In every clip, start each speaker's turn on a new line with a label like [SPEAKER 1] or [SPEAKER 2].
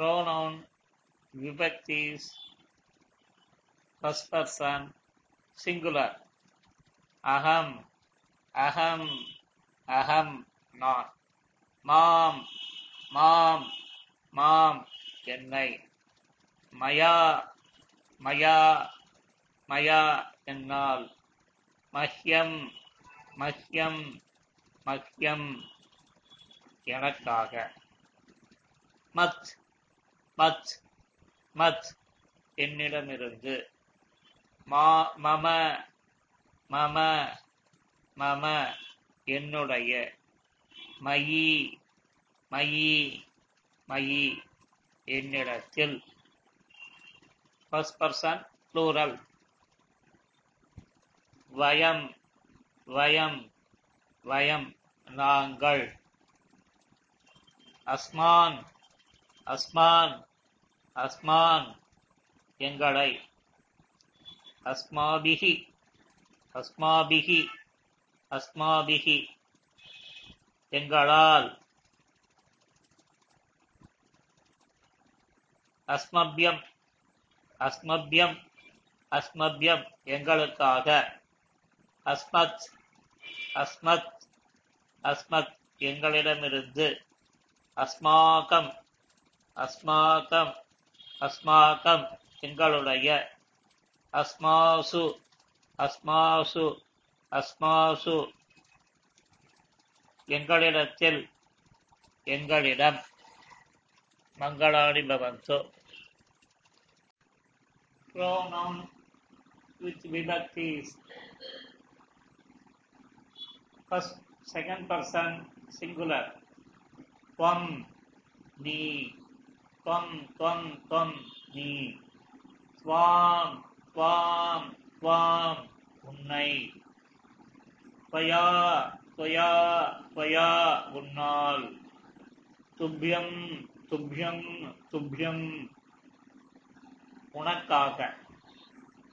[SPEAKER 1] Pronoun விபக்தி first person singular அகம் அகம் அகம் நான் மாம் மாம் மாம் என்னை மயா மயா மயா என்னால் மஹ்யம் மஹ்யம் மஹ்யம் எனக்காக மத் மத் மத் என்னிடமிருந்து. மா மம மம மம என்னுடைய. மயி மயி மயி என்னிடத்தில். ஃபர்ஸ்ட் பர்சன் ப்ளூரல் வயம் வயம் வயம் நாங்கள். அஸ்மான் அஸ்மான் அஸ்மான் எங்களை அஸ்மாபிஹி அஸ்மாபிஹி அஸ்மாபிஹி எங்களால் அஸ்மபியம் அஸ்மபியம் அஸ்மபியம் எங்களுக்காக அஸ்மத் அஸ்மத் அஸ்மத் எங்களிடமிருந்து அஸ்மாகம் அஸ்மாகம் அஸ்மாகம் எங்களுடைய அஸ்மாசு அஸ்மாசு அஸ்மாசு எங்களிடத்தில் எங்களிடம் மங்களாணி பவந்து pronoun with vibhaktis first second person singular tvam நீ துவம் துவம் துவம் நீ. ஸ்வாம் ஸ்வாம் ஸ்வாம் உன்னை. ஸ்வயா ஸ்வயா ஸ்வயா உன்னால். துப்பியம் துப்பியம் துப்பியம் உனக்காக.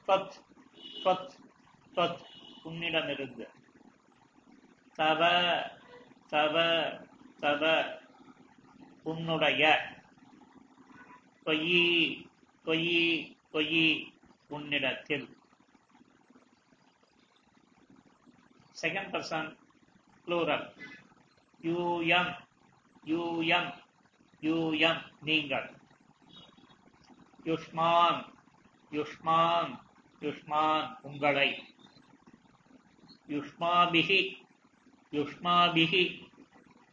[SPEAKER 1] ஸ்வத் ஸ்வத் ஸ்வத் உன்னிடமிருந்து. சவ சவ சவ உன்னுடைய. பொய்யி பொய்யி பொய்யி உன்னிடத்தில். செகண்ட் பர்சன் ப்ளூரல் யூஎம் யூஎம் யூஎம் நீங்கள். யுஷ்மான் யுஷ்மான் யுஷ்மான் உங்களை. யுஷ்மாபிகி யுஷ்மாபிகி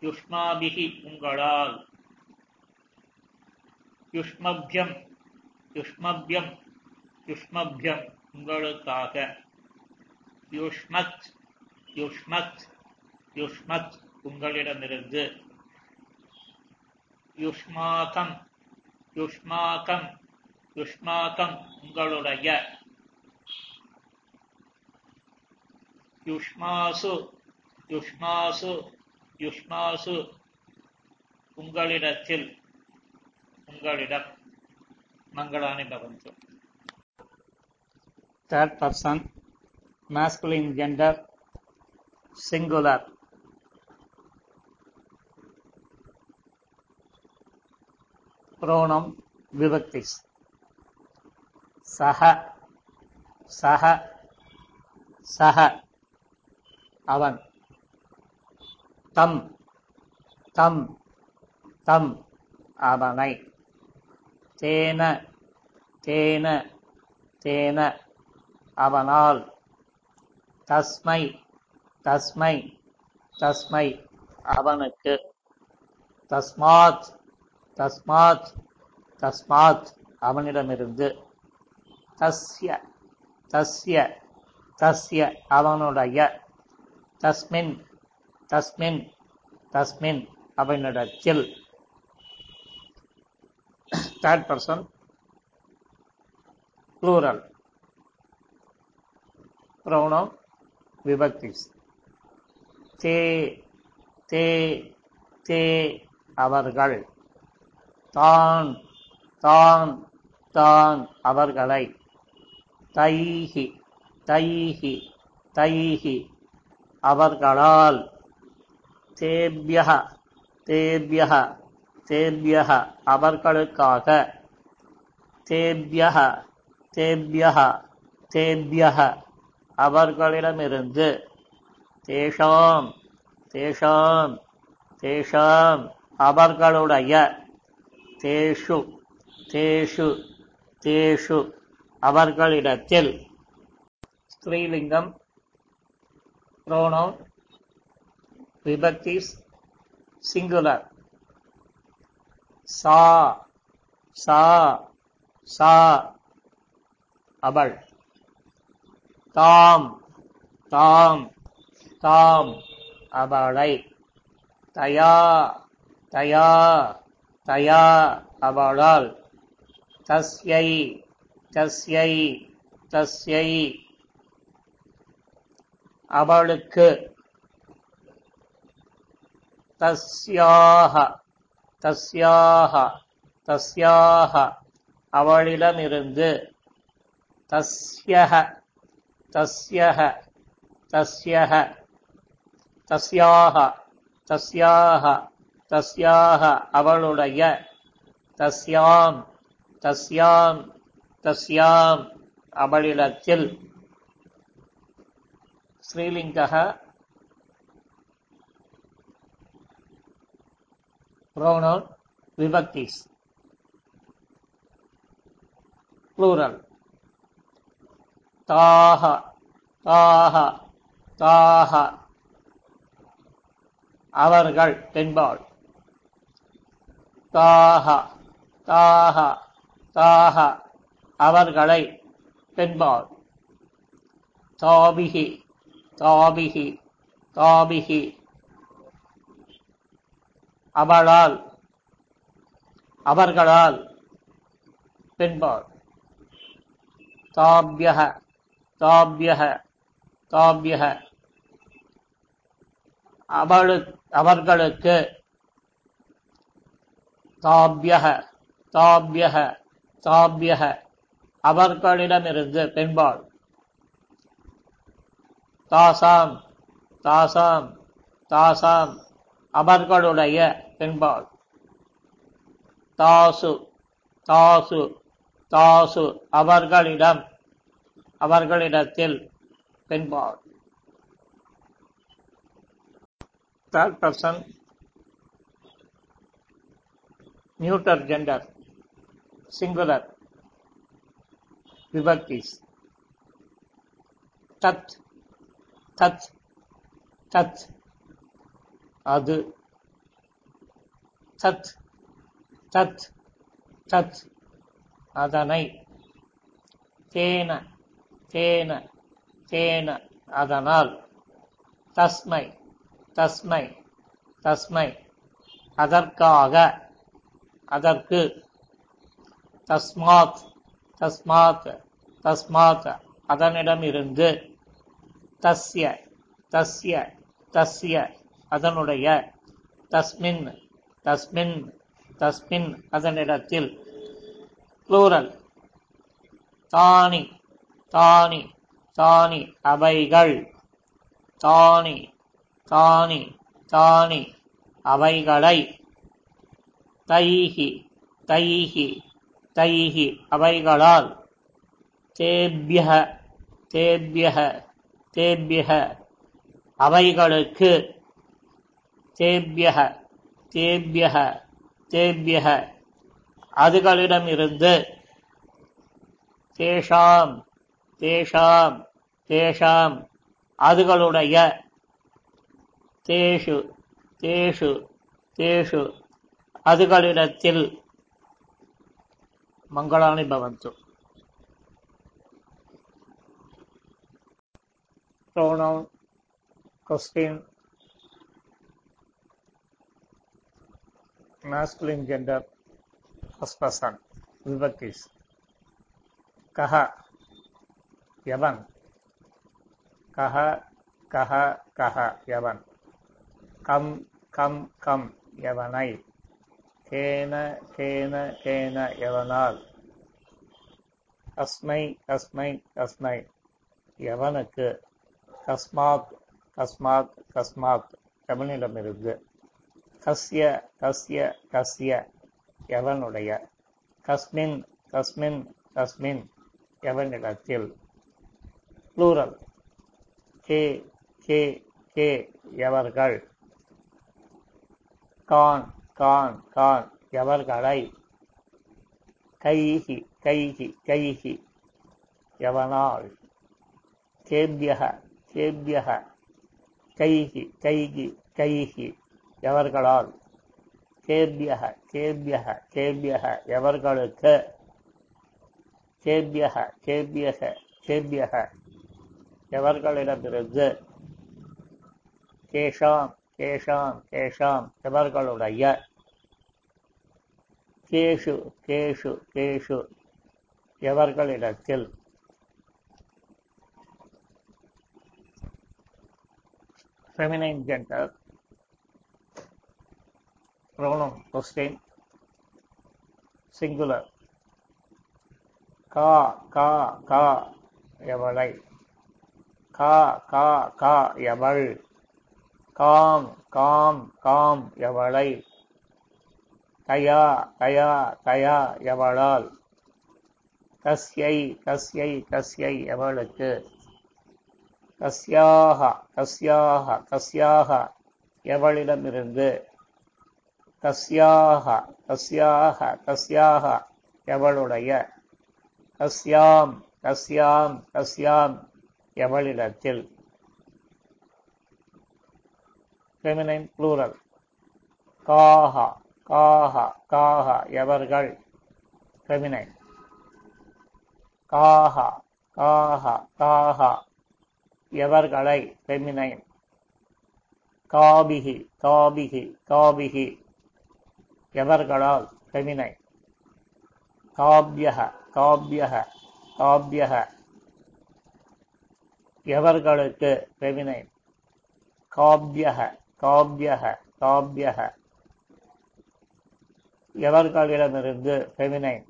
[SPEAKER 1] யுஷ்மாபிகி உங்களால். யுஷ்மபியம் யுஷ்மபியம் யுஷ்மபியம் உங்களுக்காக. யுஷ்மத் யுஷ்மத் யுஷ்மத் உங்களிடமிருந்து. யுஷ்மாகம் யுஷ்மாகம் யுஷ்மாகம் உங்களுடைய. யுஷ்மாசு யுஷ்மாசு யுஷ்மாசு உங்களிடத்தில். உங்களிடம் மங்களானி பவந்து third person masculine gender singular. Pronoun விபக்தி சக சக சக அவன் தம் தம் தம் அவனை தேன தேன தேன. அவனால் தஸ்மை தஸ்மை தஸ்மை. அவனுக்கு தஸ்மாத் தஸ்மாத் தஸ்மாத் அவனிடமிருந்து. தஸ்ய தஸ்ய தஸ்ய அவனுடைய தஸ்மின் தஸ்மின் தஸ்மின் அவனிடத்தில். Third person plural pronoun vibhaktis. தே தே தே அவர்கள் தான் தான் தான் அவர்களை தைஹி தைஹி தைஹி அவர்களால் தேபியக தேபியக தேபியக அவர்களுக்காக. தேபியக தேபியக தேபியக அவர்களிடமிருந்து. தேஷாம் தேஷாம் தேஷாம் அவர்களுடைய. தேஷு தேஷு தேஷு அவர்களிடத்தில். ஸ்திரீலிங்கம் ப்ரோனோ விபக்திஸ் சிங்குலர். சா சா சா அவள் தாம் தாம் தாம் அவளை தயா தயா தயா அவளால் தஸ்யை தஸ்யை தஸ்யை. அவளுக்கு தஸ்யாக. தஸ்யாக தஸ்யாக அவளிடமிருந்து. தஸ்யஹ தஸ்யஹ தஸ்யஹ தஸ்யாக தஸ்யாக தஸ்யாக அவளுடைய. தஸ்யாம் தஸ்யாம் தஸ்யாம் அவளிடத்தில். ஸ்ரீலிங்கக pronoun vibhaktis plural. Taha. Taha. Taha. அவர்கள் பெண்பாள் தாஹ தாஹ தாஹ அவர்களை பெண்பாள் தாபிகி தாபிகி தாபிகி அவளால் அவர்களால் பெண்பாள் தாபியக தாபியக தாபியக அவளு அவர்களுக்கு தாபியக தாபியக தாபியக அவர்களிடமிருந்து பெண்பாள் தாசாம் தாசாம் தாசாம். அவர்களுடைய என்பாள். தாசு தாசு தாசு அவர்களிடம் அவர்களிடத்தில் என்பாள். Third person, neuter gender, singular, விபக்திஸ் தத் தத் தத் அது தத் தத் தத் அதனை தேன தேன தேன அதனால் தஸ்மை தஸ்மை தஸ்மை அதற்காக அதற்கு தஸ்மாத் தஸ்மாத் தஸ்மாத் அதனிடமிருந்து தஸ்ய தஸ்ய தஸ்ய அதனுடைய தஸ்மின் தஸ்மின் தஸ்மின் அதனிடத்தில் ப்ளூரல் தானி தானி தானி அவைகள். தானி தானி தானி அவைகளை. தைஹி தைஹி தைஹி அவைகளால். தேபியக தேபியக தேபியக அவைகளுக்கு. தேபியக தேபியக தேபியக. அதுகளிடமிருந்து தேஷாம் தேஷாம் தேஷாம். அதுகளுடைய தேஷு தேஷு தேஷு. அதுகளிடத்தில் மங்களானி பவந்து. pronoun question masculine gender first person vibhaktis கஹ எவன் கஹ கஹ கஹ எவன் கம் கம் கம் எவனை கேன கேன கேன எவனால் அஸ்மை அஸ்மை அஸ்மை எவனுக்கு கஸ்மாத் கஸ்மாத் கஸ்மாத் எவனிடமிருந்து கஸ்ய கஸ்ய கஸ்ய எவனுடைய? கஸ்மின் கஸ்மின் கஸ்மின் எவனிடத்தில்? ப்ளூரல் கே கே கே எவர்கள்? கான் கான் கான் எவர்களை? கைகி கைகி கைகி எவனால்? கேபியக கேபியக கைகி கைகி கைகி. எவர்களால்? கேபியக கேபியக கேபியக எவர்களுக்கு? கேபியக கேபியக கேபியக எவர்களிடமிருந்து? கேஷாம் கேஷாம் கேஷாம் எவர்களுடைய? கேஷு கேஷு கேஷு எவர்களிடத்தில்? Feminine gender pronoun question. Singular. கா கா கா எவளை கா கா கா எவள் காம் காம் காம் எவளை கயா கயா கயா எவளால் கஸ்யை கஸ்யை கஸ்யை எவளுக்கு கஸ்யாக கஸ்யாக கஸ்யாக எவளிடமிருந்து தஸ்யாக தஸ்யாக தஸ்யாக எவளுடைய? தஸ்யாம் தஸ்யாம் தஸ்யாம் எவளிடத்தில்? ஃபெமினைன் ப்ளூரல் காஹ காஹ காஹ எவர்கள்? ஃபெமினைன் காஹ காஹ காஹ எவர்களை? ஃபெமினைன் காபிகி காபிகி காபிகி. எவர்களால் ஃபெமினைன் காபியக காபியக காபியக எவர்களுக்கு ஃபெமினைன் காபியக காபியக காபியக எவர்களிடமிருந்து ஃபெமினைன்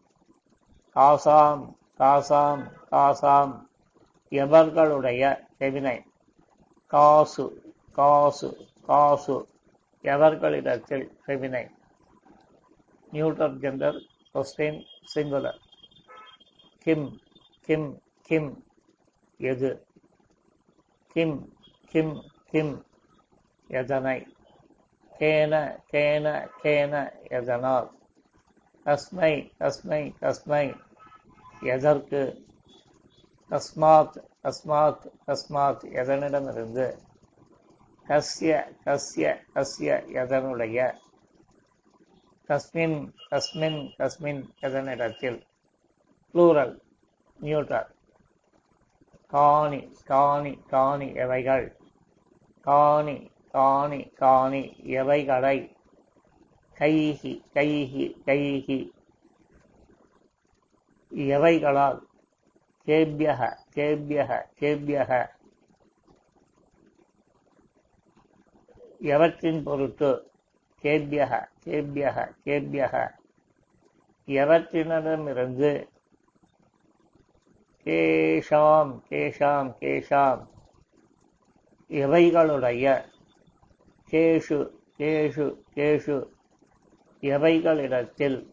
[SPEAKER 1] காசாம் காசாம் காசாம். எவர்களுடைய ஃபெமினைன் காசு காசு காசு. எவர்களிடத்தில் feminine neuter gender question singular. கிம் கிம் கிம் எது கிம் கிம் கிம் எதனை. கேன கேன கேன எதனால். கஸ்மை கஸ்மை கஸ்மை எதற்கு. கஸ்மாத் கஸ்மாத் கஸ்மாத் எதனிடமிருந்து. கஸ்ய கஸ்ய கஸ்ய எதனுடைய. கஸ்மின் கஸ்மின் கஸ்மின் எதனிடத்தில் ப்ளூரல் நியூட்டர் காணி காணி காணி எவைகள்? காணி காணி காணி எவைகளை? கைகி கைகி கைகி. எவைகளால்? கேபியக கேபியக கேபியக. எவற்றின் பொருட்டு? கேபியக. கேபியக கேபியக. எவற்றினிடமிருந்து கேஷாம் கேஷாம் கேஷாம். எவைகளுடைய கேஷு கேஷு கேஷு. எவைகளிடத்தில்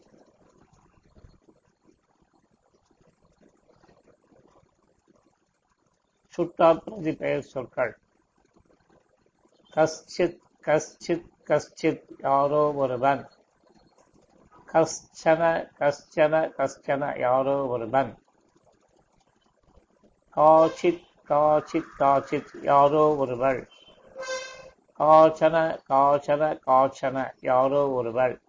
[SPEAKER 1] சுட்டா பிரதி பெயர் சொற்கள். கஷ்டித் கஷ்டித் கஷ்டித் யாரோ ஒருவன். கஷ்டன கஷ்டன கஷ்டன யாரோ ஒருவன். காச்சித் காச்சித் காச்சித் யாரோ ஒருவள். காச்சன காச்சன காச்சன யாரோ ஒருவள்.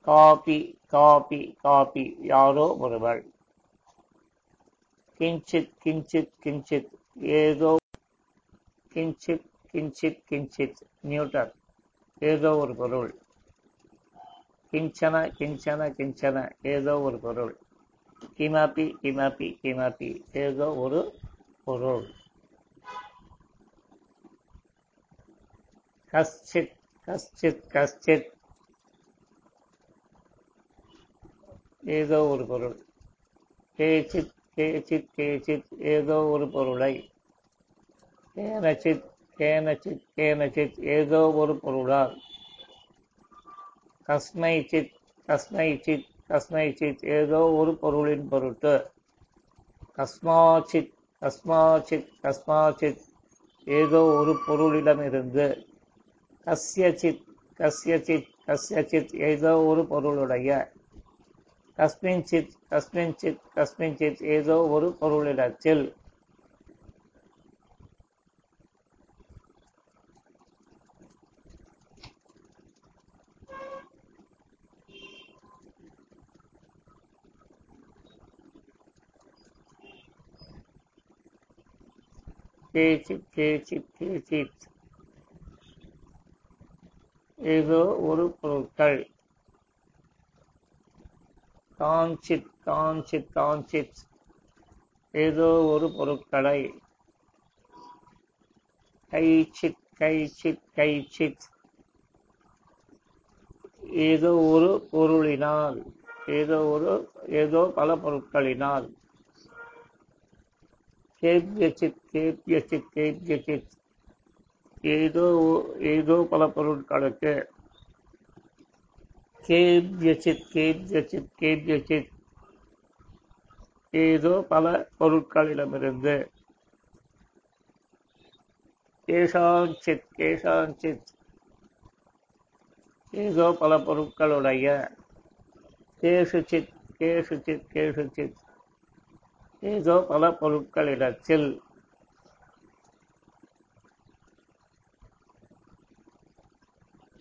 [SPEAKER 1] காபி காபி காபி யாரோ ஒருவள். கிஞ்சித் கிஞ்சித் கிஞ்சித் ஏதோ கிஞ்சித் கிஞ்சித் கிஞ்சித் நியூட்டன். ஏதோ ஒரு பொருள். கிஞ்சன கிஞ்சன கிஞ்சன ஏதோ ஒரு பொருள். கிமாப்பி கிமாப்பி கிமாப்பி ஏதோ ஒரு பொருள். கஷ்டித் கஷ்டித் கஷ்டித் ஏதோ ஒரு பொருள். கேச்சித் கேச்சித் கேச்சித் ஏதோ ஒரு பொருளை. கேனச்சித் கேனச்சித் கேனச்சித் ஏதோ ஒரு பொருளால். கஸ்மைச்சித் கஸ்மைச்சித் கஸ்மைச்சித் ஏதோ ஒரு பொருளின் பொருட்டு. கஸ்மாச்சித் கஸ்மாச்சித் கஸ்மாச்சித் ஏதோ ஒரு பொருளிடமிருந்து. கஸ்யசித் கஸ்யசித் கஸ்யசித் ஏதோ ஒரு பொருளுடைய. கஸ்மின்சித் கஸ்மின்சித் கஸ்மின்சித் ஏதோ ஒரு பொருளிடத்தில். கேச்சித் பேச்சு பேச்சு ஏதோ ஒரு பொருட்கள். காஞ்சித் காஞ்சித் காஞ்சித் ஏதோ ஒரு பொருட்களை. கைச்சித் கைச்சித் கைச்சித் ஏதோ ஒரு பொருளினால் ஏதோ ஒரு ஏதோ பல பொருட்களினால். கேப்யசித் கேப்யசித் கேப்யசித். ஏதோ ஏதோ பல பொருட்களுக்கு கேப்யசித் கேப்யசித் கேப்யசித். ஏதோ பல பொருட்களிடமிருந்து. கேஷாஞ்சித் கேஷாஞ்சித் ஏதோ பல பொருட்களுடைய. ஏதோ பல பொருட்கள் இடத்தில்